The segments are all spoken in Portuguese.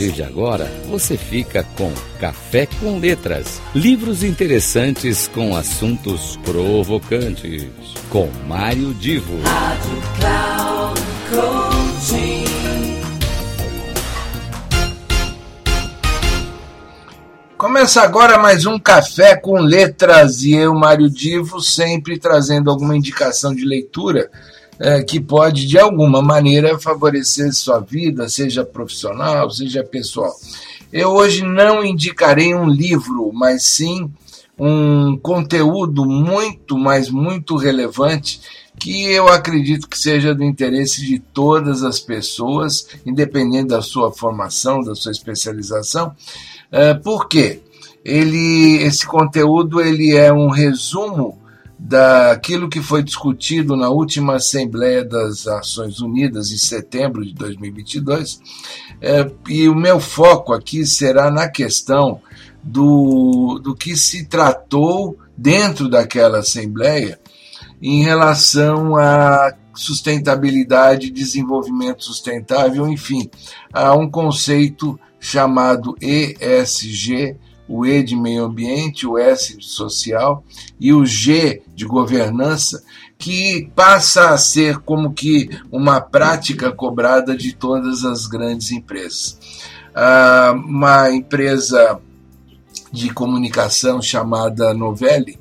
partir de agora, você fica com Café com Letras. Livros interessantes com assuntos provocantes. Com Mário Divo. Rádio Cloud Coaching. Começa agora mais um Café com Letras e eu, Mário Divo, sempre trazendo alguma indicação de leitura é, que pode, de alguma maneira, favorecer sua vida, seja profissional, seja pessoal. Eu hoje não indicarei um livro, mas sim um conteúdo muito, mas muito relevante que eu acredito que seja do interesse de todas as pessoas, independente da sua formação, da sua especialização. É, por quê? Ele, esse conteúdo ele é um resumo daquilo que foi discutido na última Assembleia das Nações Unidas, em setembro de 2022, é, e o meu foco aqui será na questão do, do que se tratou dentro daquela Assembleia em relação à sustentabilidade, desenvolvimento sustentável, enfim, a um conceito chamado ESG, o E de meio ambiente, o S de social e o G de governança, que passa a ser como que uma prática cobrada de todas as grandes empresas. Ah, uma empresa de comunicação chamada Novelli,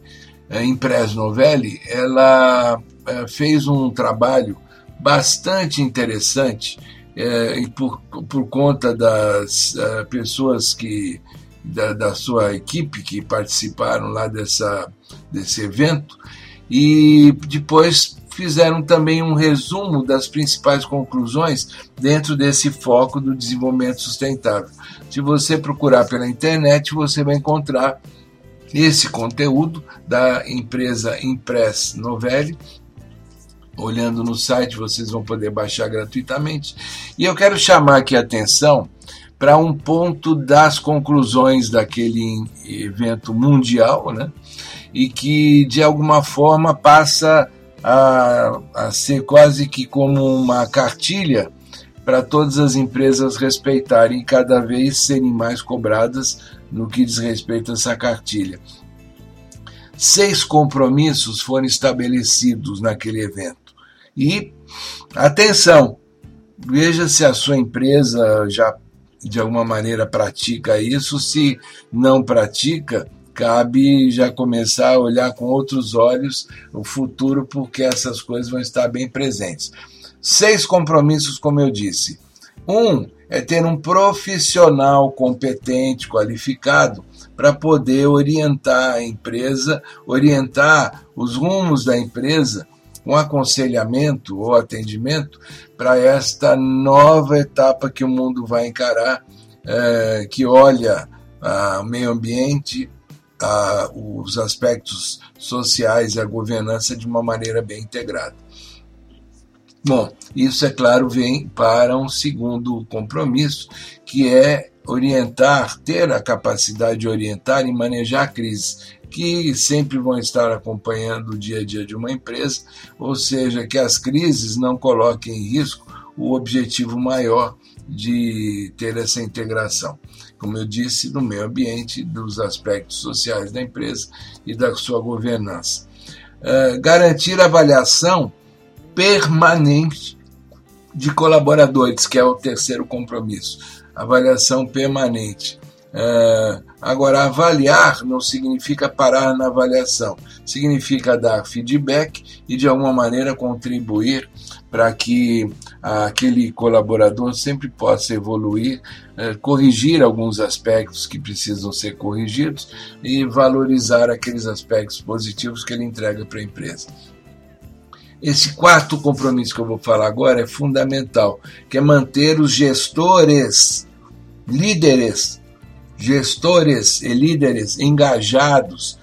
eh, Impress Novelli, ela eh, fez um trabalho bastante interessante eh, por, por conta das pessoas que da, da sua equipe que participaram lá dessa, desse evento e depois fizeram também um resumo das principais conclusões dentro desse foco do desenvolvimento sustentável. Se você procurar pela internet, você vai encontrar esse conteúdo da empresa Impress Novelli. Olhando no site, vocês vão poder baixar gratuitamente. E eu quero chamar aqui a atenção para um ponto das conclusões daquele evento mundial, né? E que de alguma forma passa a, a ser quase que como uma cartilha para todas as empresas respeitarem cada vez serem mais cobradas no que diz respeito a essa cartilha. Seis compromissos foram estabelecidos naquele evento. E, atenção, veja se a sua empresa já de alguma maneira pratica isso, se não pratica, cabe já começar a olhar com outros olhos o futuro, porque essas coisas vão estar bem presentes. Seis compromissos, como eu disse. Um é ter um profissional competente, qualificado, para poder orientar a empresa, orientar os rumos da empresa um aconselhamento ou atendimento para esta nova etapa que o mundo vai encarar, é, que olha o meio ambiente, a, os aspectos sociais e a governança de uma maneira bem integrada. Bom, isso é claro vem para um segundo compromisso, que é orientar, ter a capacidade de orientar e manejar a crise que sempre vão estar acompanhando o dia a dia de uma empresa, ou seja, que as crises não coloquem em risco o objetivo maior de ter essa integração. Como eu disse, do meio ambiente, dos aspectos sociais da empresa e da sua governança. Uh, garantir avaliação permanente de colaboradores, que é o terceiro compromisso. Avaliação permanente. Uh, Agora, avaliar não significa parar na avaliação, significa dar feedback e de alguma maneira contribuir para que aquele colaborador sempre possa evoluir, eh, corrigir alguns aspectos que precisam ser corrigidos e valorizar aqueles aspectos positivos que ele entrega para a empresa. Esse quarto compromisso que eu vou falar agora é fundamental, que é manter os gestores, líderes gestores e líderes engajados,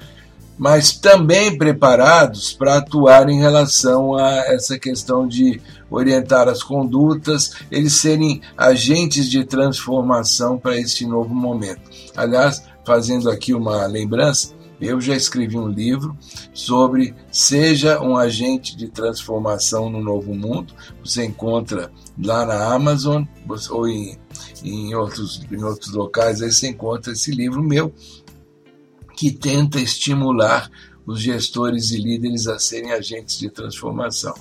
mas também preparados para atuar em relação a essa questão de orientar as condutas, eles serem agentes de transformação para este novo momento. Aliás, fazendo aqui uma lembrança, Eu já escrevi um livro sobre Seja um agente de transformação no novo mundo. Você encontra lá na Amazon ou em, em, outros, em outros locais. Aí você encontra esse livro meu que tenta estimular os gestores e líderes a serem agentes de transformação.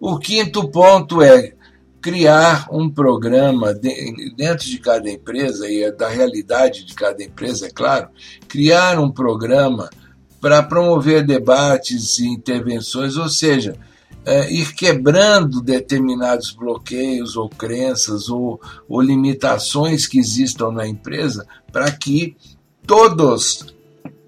O quinto ponto é criar um programa dentro de cada empresa, e é da realidade de cada empresa, é claro, criar um programa para promover debates e intervenções, ou seja, é, ir quebrando determinados bloqueios ou crenças ou, ou limitações que existam na empresa para que todos,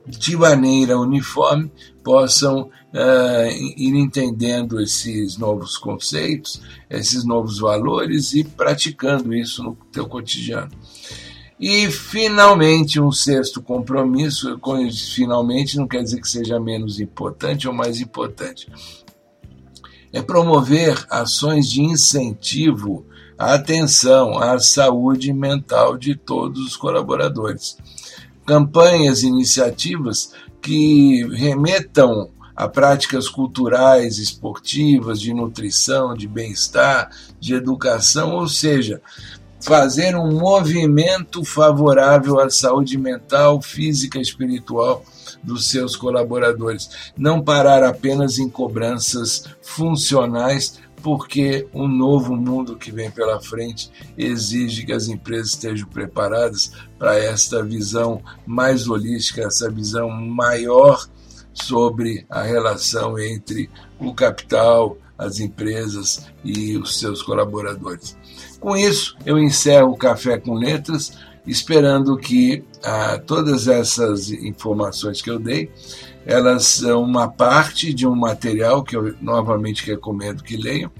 de maneira uniforme, possam uh, ir entendendo esses novos conceitos, esses novos valores e praticando isso no teu cotidiano. E finalmente um sexto compromisso, finalmente não quer dizer que seja menos importante ou mais importante. É promover ações de incentivo à atenção à saúde mental de todos os colaboradores. Campanhas, iniciativas que remetam a práticas culturais, esportivas, de nutrição, de bem-estar, de educação, ou seja, fazer um movimento favorável à saúde mental, física e espiritual dos seus colaboradores. Não parar apenas em cobranças funcionais, porque o novo mundo que vem pela frente exige que as empresas estejam preparadas para esta visão mais holística, essa visão maior sobre a relação entre o capital, as empresas e os seus colaboradores. Com isso, eu encerro o Café com Letras, esperando que ah, todas essas informações que eu dei, elas são uma parte de um material que eu novamente recomendo que leiam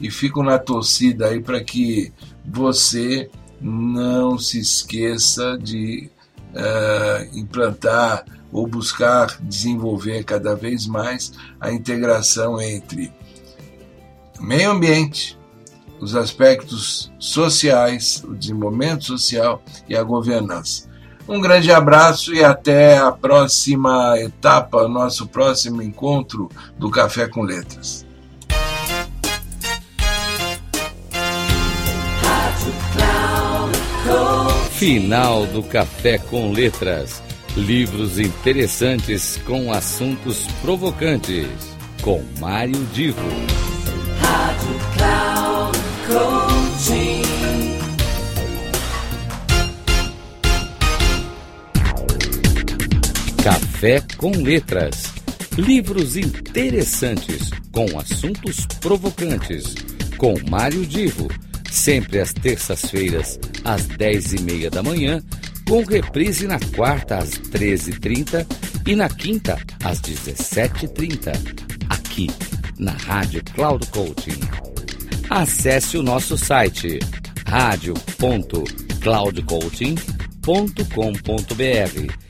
e fico na torcida aí para que você não se esqueça de uh, implantar ou buscar desenvolver cada vez mais a integração entre meio ambiente, os aspectos sociais, o desenvolvimento social e a governança. Um grande abraço e até a próxima etapa, nosso próximo encontro do Café com Letras. Final do Café com Letras Livros interessantes com assuntos provocantes. Com Mário Divo. Café com Letras. Livros interessantes com assuntos provocantes. Com Mário Divo. Sempre às terças-feiras, às dez e meia da manhã com reprise na quarta às 13h30 e na quinta às 17h30, aqui na Rádio Cloud Coaching. Acesse o nosso site radio.cloudcoaching.com.br